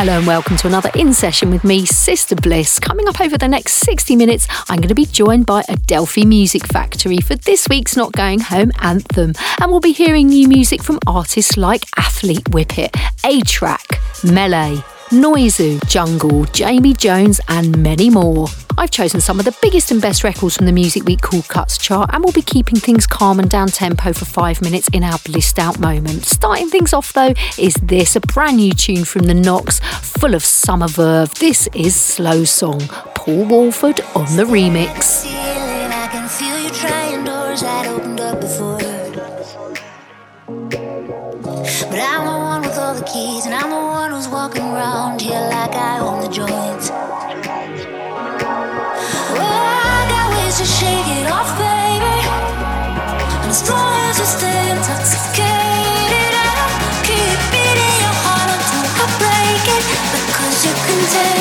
Hello and welcome to another In Session with me, Sister Bliss. Coming up over the next 60 minutes, I'm going to be joined by Adelphi Music Factory for this week's Not Going Home anthem. And we'll be hearing new music from artists like Athlete Whippet, A-Trak, Melee, Noizu, Jungle, Jamie Jones, and many more. I've chosen some of the biggest and best records from the Music Week Cool Cuts chart, and we'll be keeping things calm and down tempo for five minutes in our blissed out moment. Starting things off, though, is this a brand new tune from the Knocks, full of summer verve. This is Slow Song, Paul Woolford on the remix. One who's walking around here like I own the joint. Oh, I got ways to shake it off, baby. And as long as you stay intoxicated, I'll keep beating your heart until I break it. Because you can take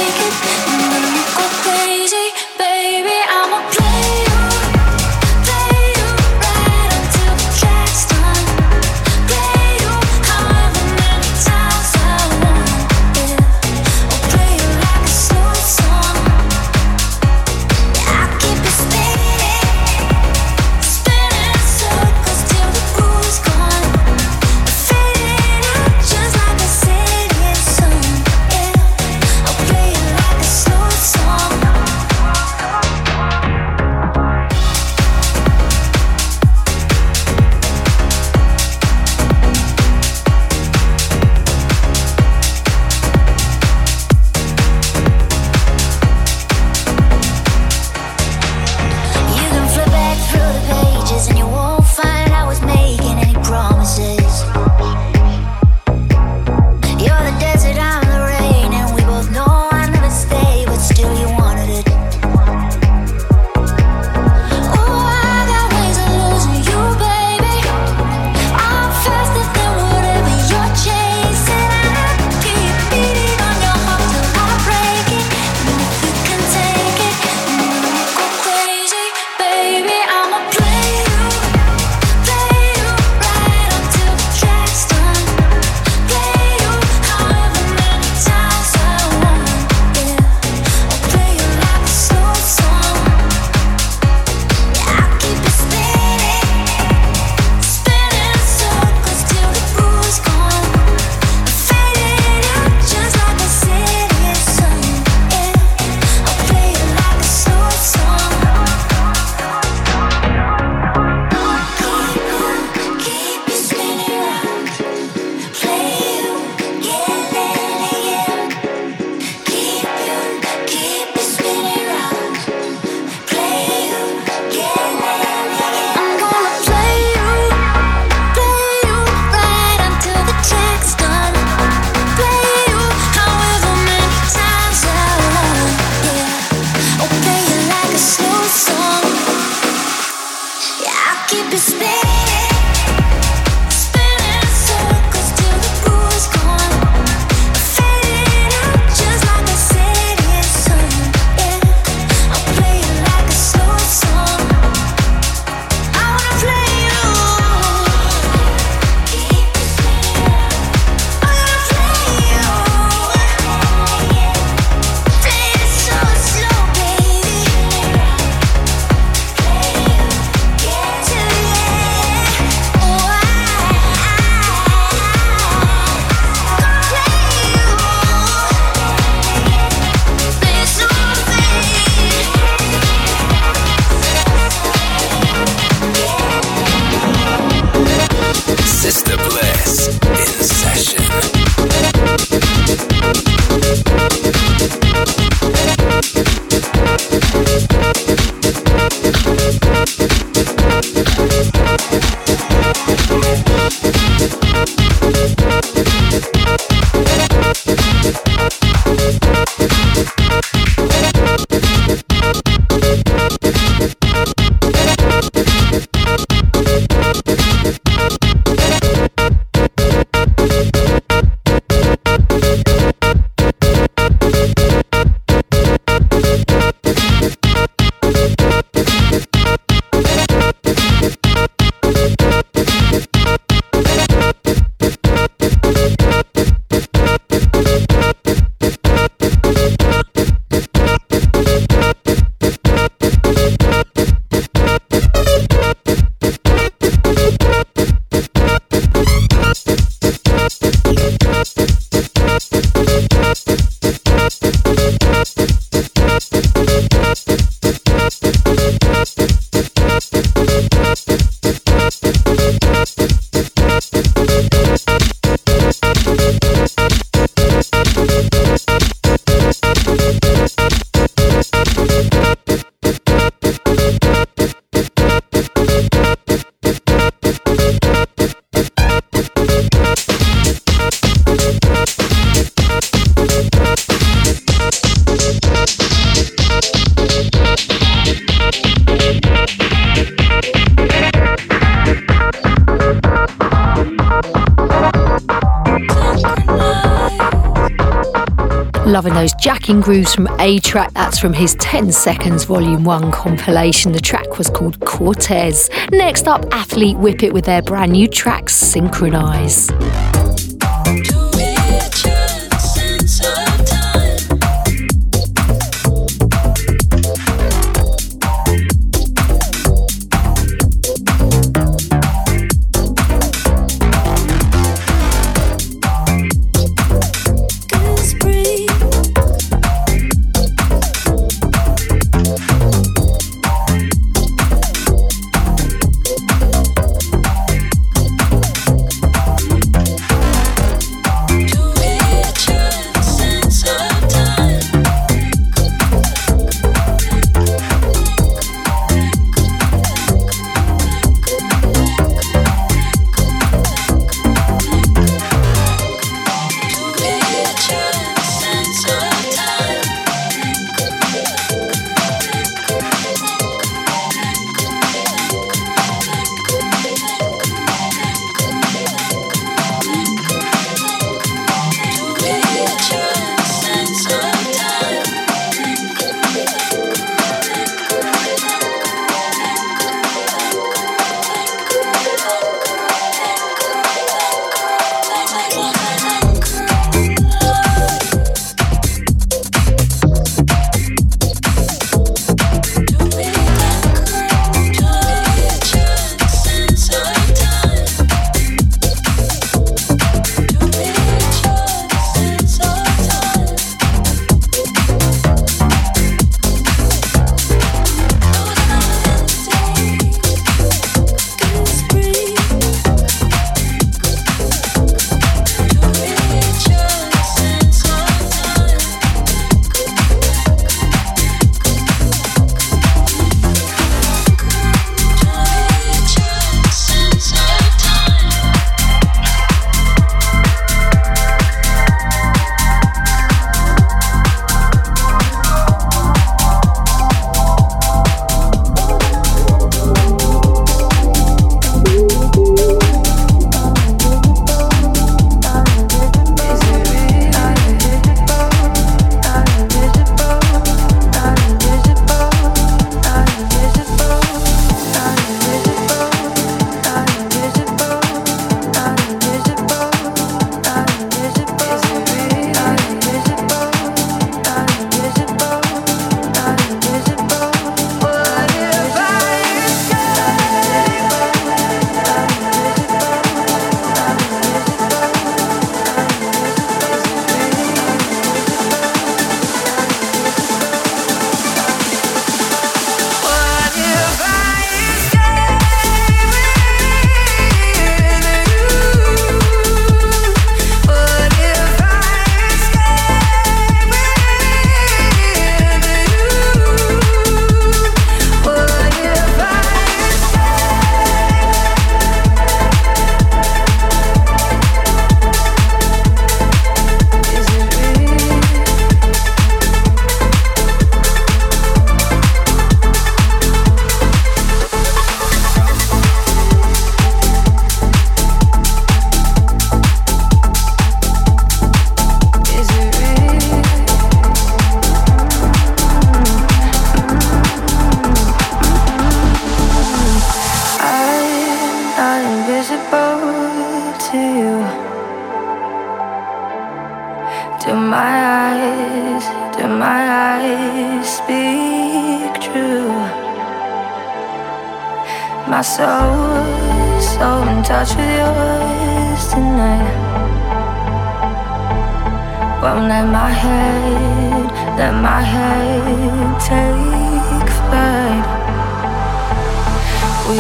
Loving those jacking grooves from A-Trak. That's from his 10 Seconds Volume 1 compilation. The track was called Cortez. Next up, Athlete Whippet with their brand new track, Synchronize.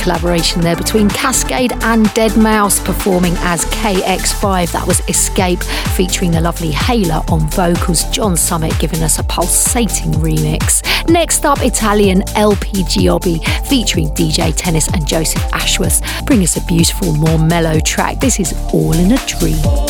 collaboration there between Kaskade and deadmau5 performing as KX5. That was Escape featuring the lovely Hayla on vocals. John Summit giving us a pulsating remix. Next up, Italian LP Giobbi featuring DJ Tennis and Joseph Ashworth bring us a beautiful, more mellow track. This is All in a Dream.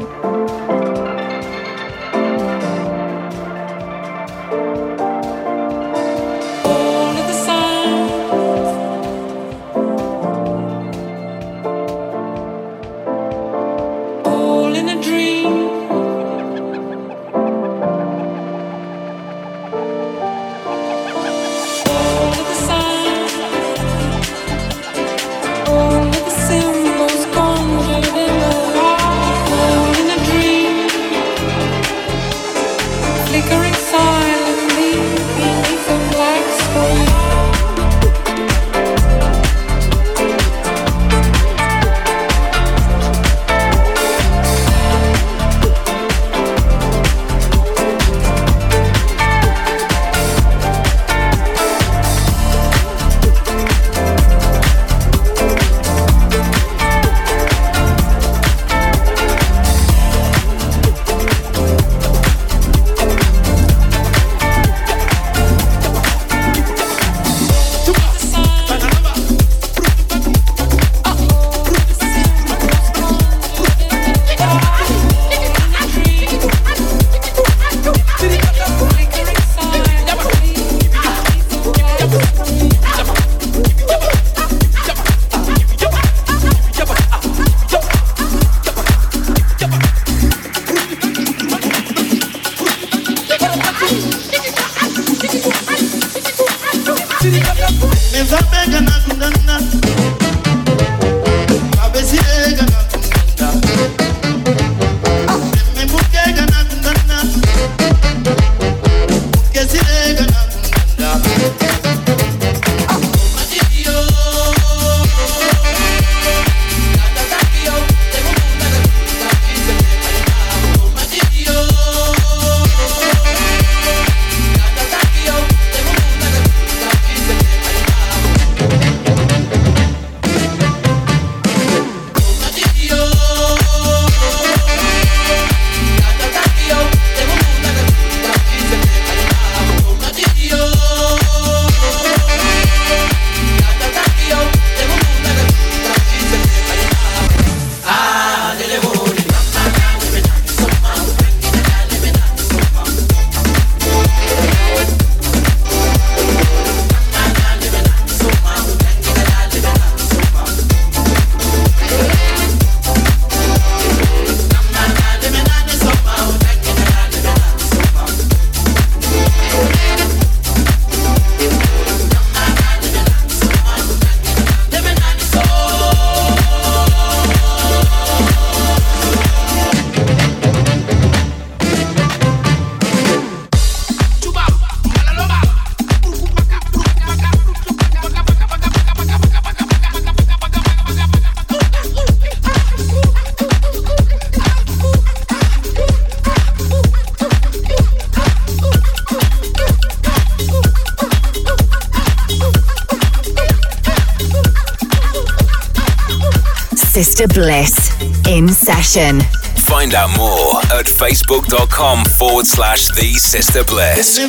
Sister Bliss in session. Find out more at facebook.com forward slash the Sister Bliss.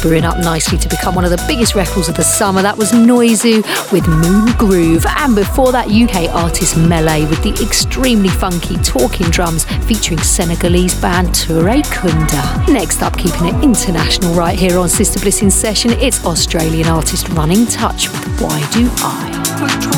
Brewing up nicely to become one of the biggest records of the summer. That was Noizu with Moon Groove. And before that, UK artist Melee with the extremely funky talking drums featuring Senegalese band Touré Kunda. Next up, keeping it international right here on Sister Bliss in Session, it's Australian artist Running Touch with Why Do I?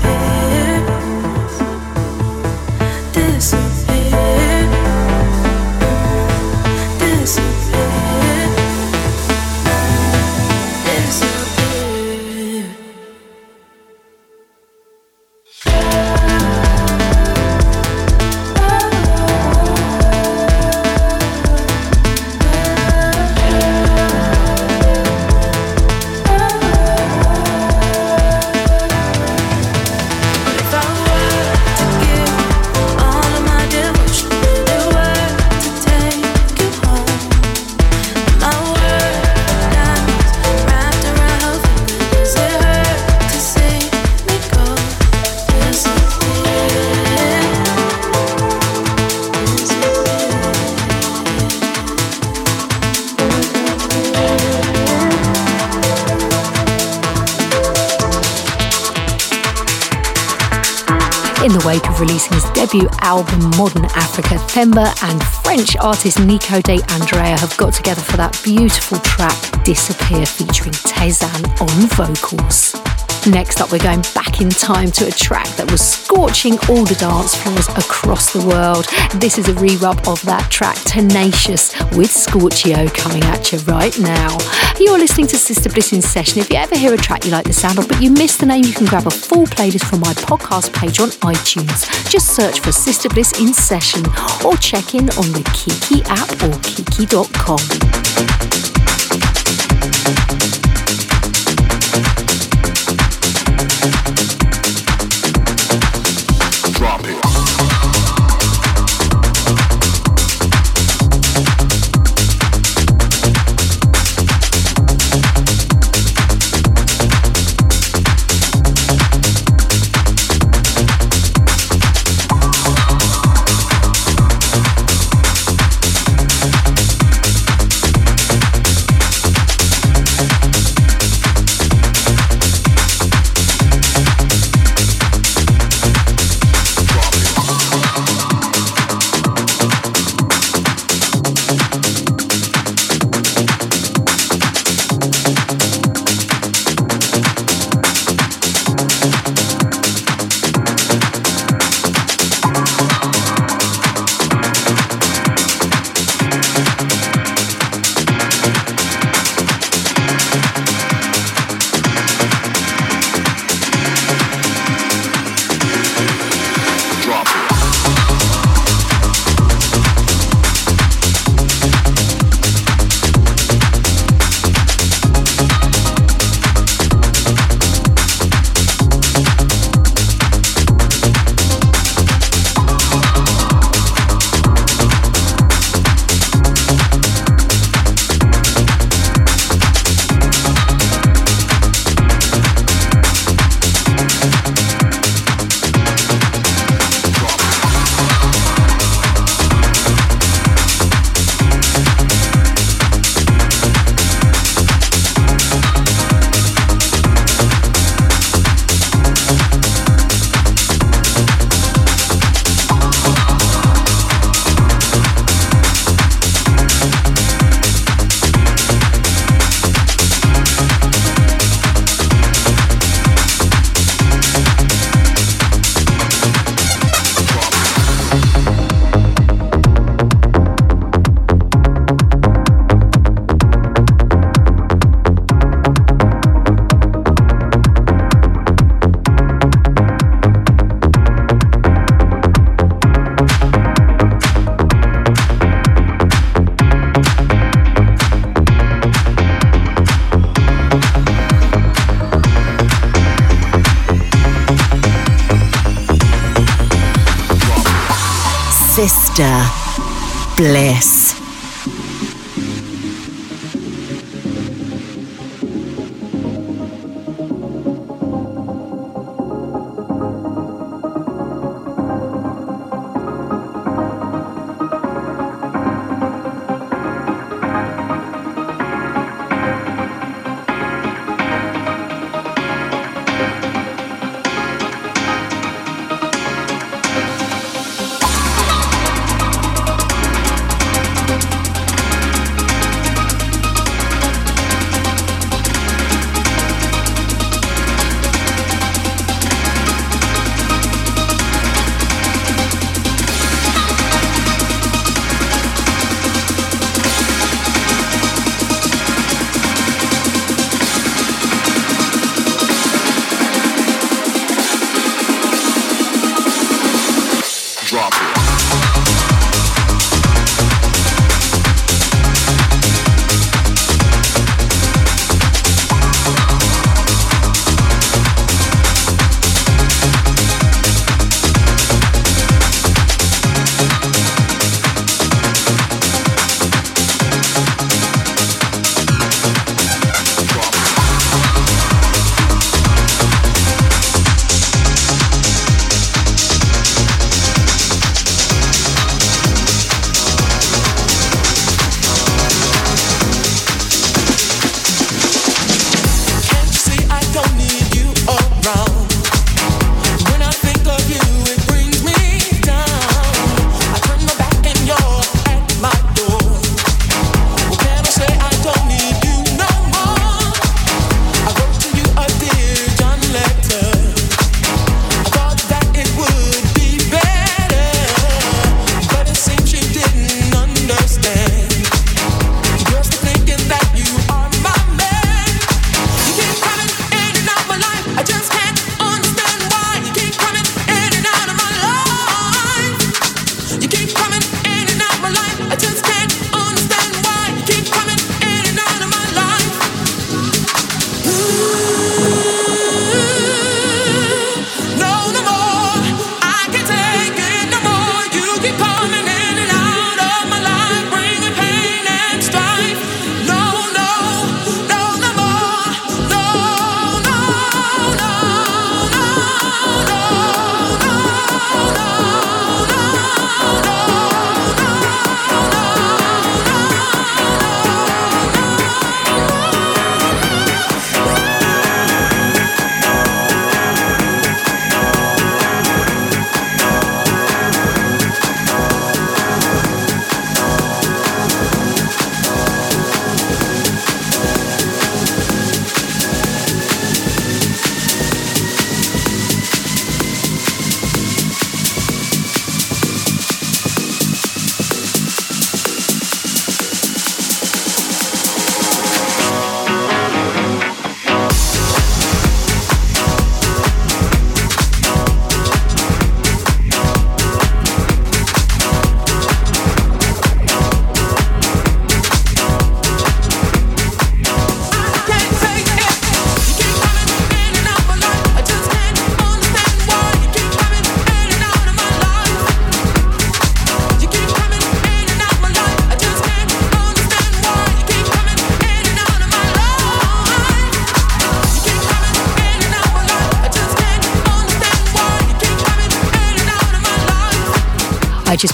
Africa, Themba and French artist Nico de Andrea have got together for that beautiful track Disappear featuring Tezan on vocals. Next up, we're going back in time to a track that was scorching all the dance floors across the world. This is a re rub of that track, Tenacious, with Scorchio coming at you right now. You're listening to Sister Bliss in Session. If you ever hear a track you like the sound of, but you miss the name, you can grab a full playlist from my podcast page on iTunes. Just search for Sister Bliss in Session or check in on the Kiki app or kiki.com.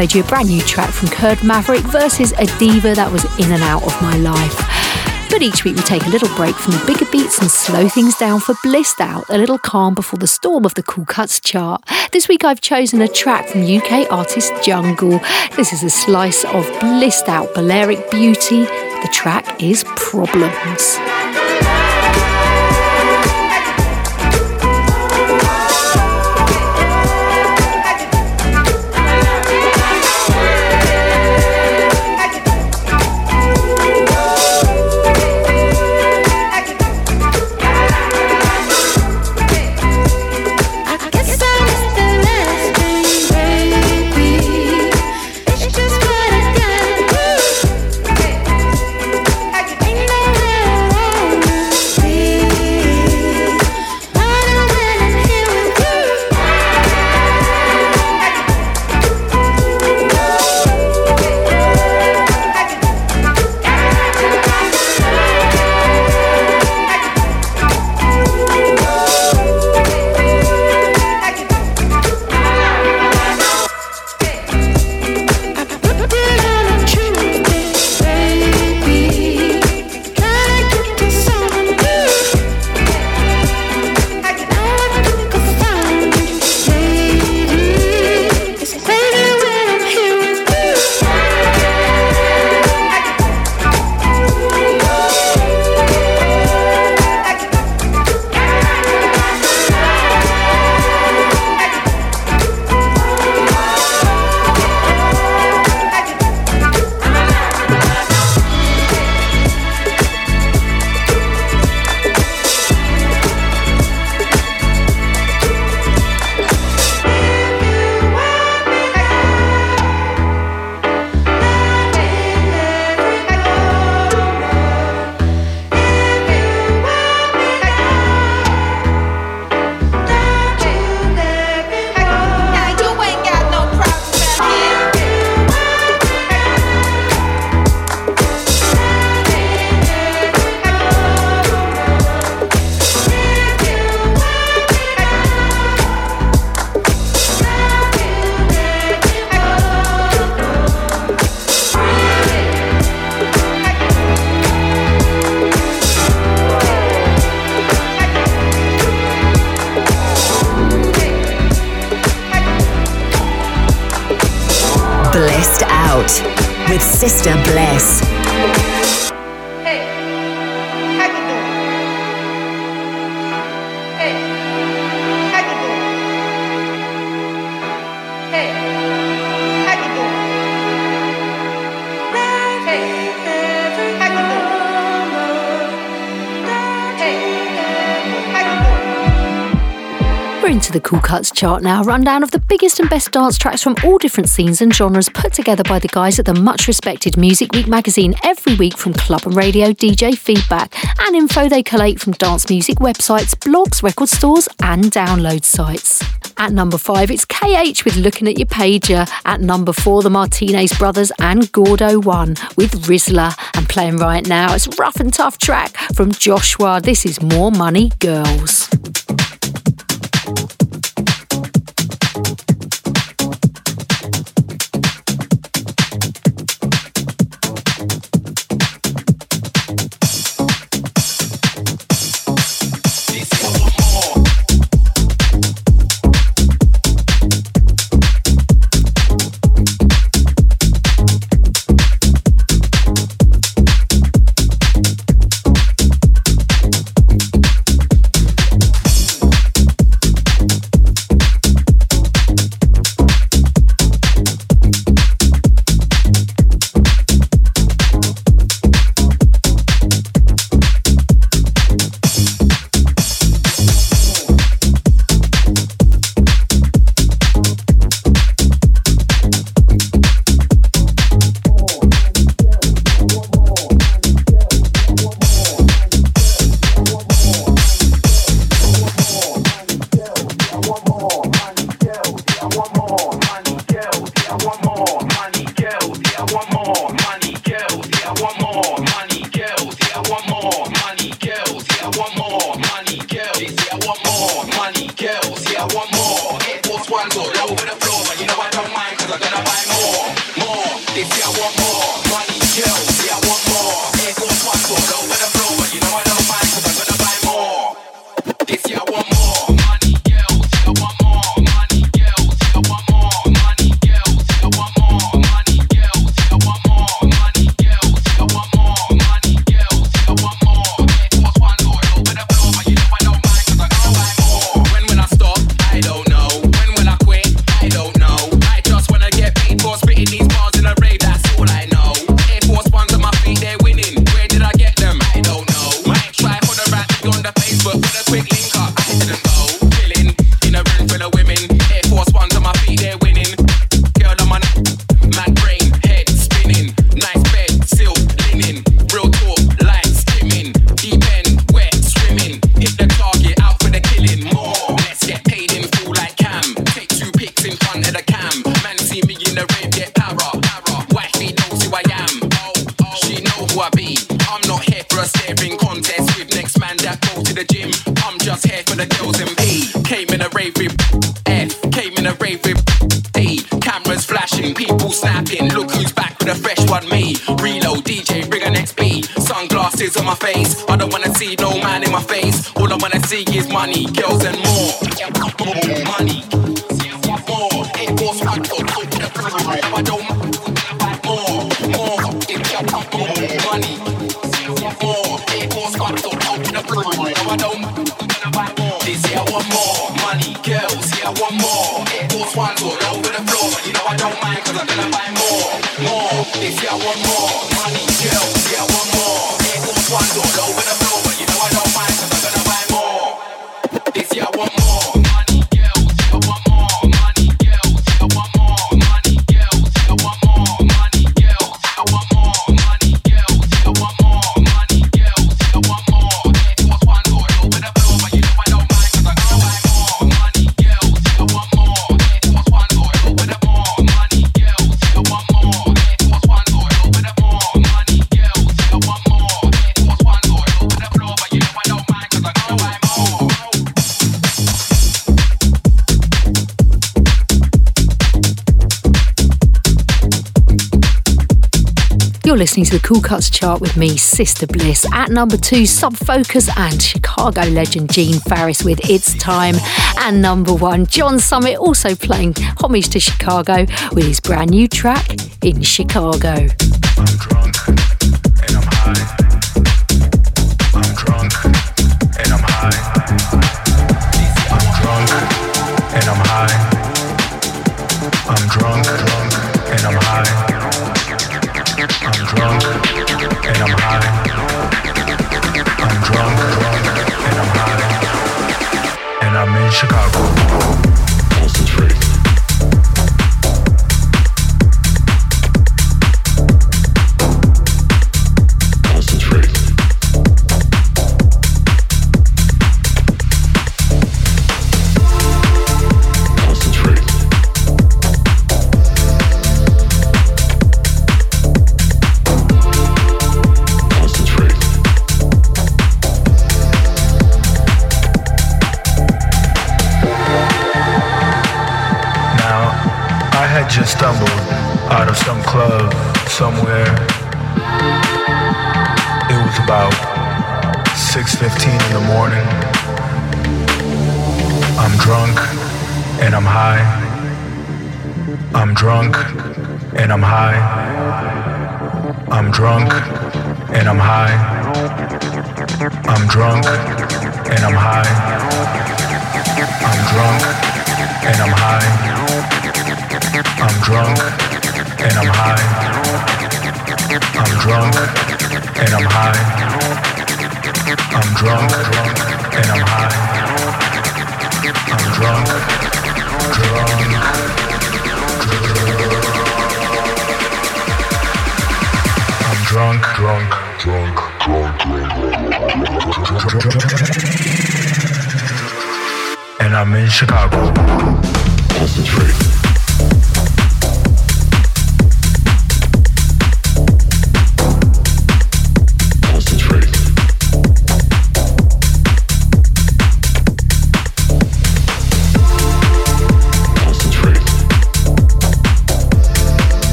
played you a brand new track from Kurd Maverick versus a diva that was in and out of my life. But each week we take a little break from the bigger beats and slow things down for Blissed Out, a little calm before the storm of the Cool Cuts chart. This week I've chosen a track from UK artist Jungle. This is a slice of Blissed Out Balearic Beauty. The track is Problems. Sister Cuts chart now. Rundown of the biggest and best dance tracks from all different scenes and genres put together by the guys at the much respected Music Week magazine every week from club and radio DJ feedback and info they collate from dance music websites, blogs, record stores, and download sites. At number five, it's KH with Looking at Your Pager. At number four, the Martinez Brothers and Gordo One with Rizla. And playing right now, it's Rough and Tough track from Joshua. This is More Money Girls. gym. I'm just here for the girls and me. Came in a rave with F. Came in a rave with D. Cameras flashing, people snapping. Look who's back with a fresh one, me. Reload, DJ, bring an XP. Sunglasses on my face. I don't wanna see no man in my face. All I wanna see is money, girls and more. More money. More. It was my I don't more, more, more money. More, open the my want more money, girls, yeah, I want more. It was one to listening to the Cool Cuts chart with me, Sister Bliss. At number two, Sub Focus and Chicago legend Gene Farris with It's Time. And number one, John Summit also playing homage to Chicago with his brand new track, In Chicago.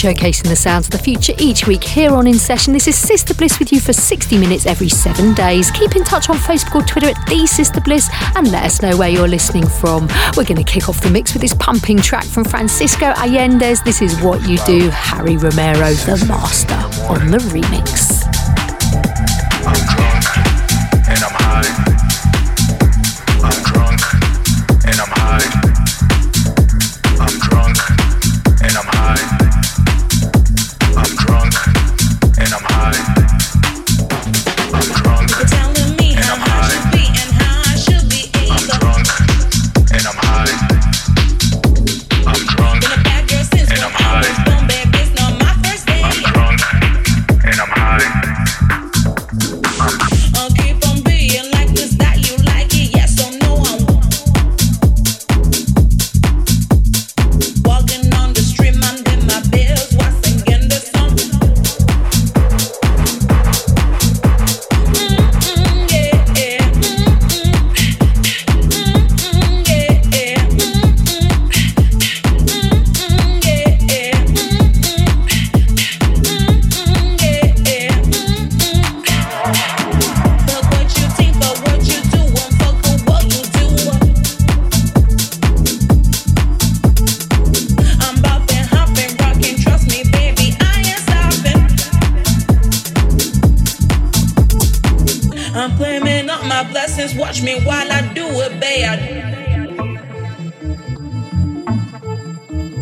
Showcasing the sounds of the future each week here on In Session. This is Sister Bliss with you for 60 minutes every seven days. Keep in touch on Facebook or Twitter at The Sister Bliss and let us know where you're listening from. We're going to kick off the mix with this pumping track from Francisco Allendes. This is What You Do, Harry Romero, the master, on the remix.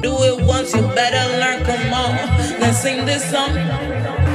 Do it once, you better learn. Come on, let's sing this song.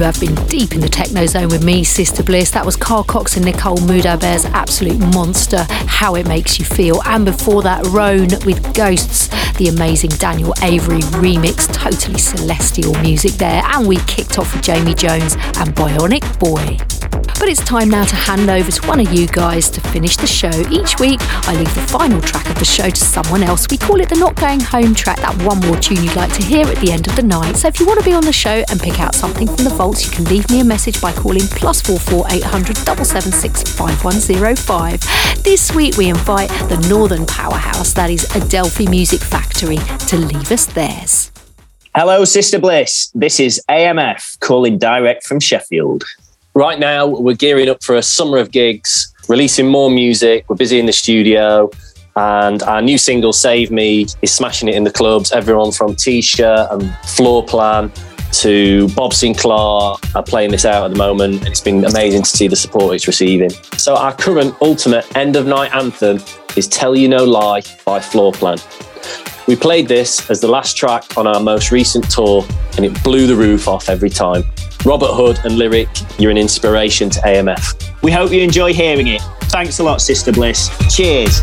You have been deep in the techno zone with me, Sister Bliss. That was Carl Cox and Nicole Moudaber's Absolute Monster, How It Makes You Feel. And before that, Roan with Ghosts, the amazing Daniel Avery remix, totally celestial music there. And we kicked off with Jamie Jones and Bionic Boy. But it's time now to hand over to one of you guys to finish the show. Each week, I leave the final track of the show to someone else. We call it the Not Going Home track, that one more tune you'd like to hear at the end of the night. So if you want to be on the show and pick out something from the vaults, you can leave me a message by calling plus four four eight hundred double seven six five one zero five. This week, we invite the Northern Powerhouse, that is Adelphi Music Factory, to leave us theirs. Hello, Sister Bliss. This is AMF calling direct from Sheffield. Right now, we're gearing up for a summer of gigs, releasing more music. We're busy in the studio. And our new single, Save Me, is smashing it in the clubs. Everyone from T shirt and Floorplan to Bob Sinclar are playing this out at the moment. It's been amazing to see the support it's receiving. So, our current ultimate end of night anthem is Tell You No Lie by Floorplan. We played this as the last track on our most recent tour, and it blew the roof off every time. Robert Hood and Lyric, you're an inspiration to AMF. We hope you enjoy hearing it. Thanks a lot, Sister Bliss. Cheers.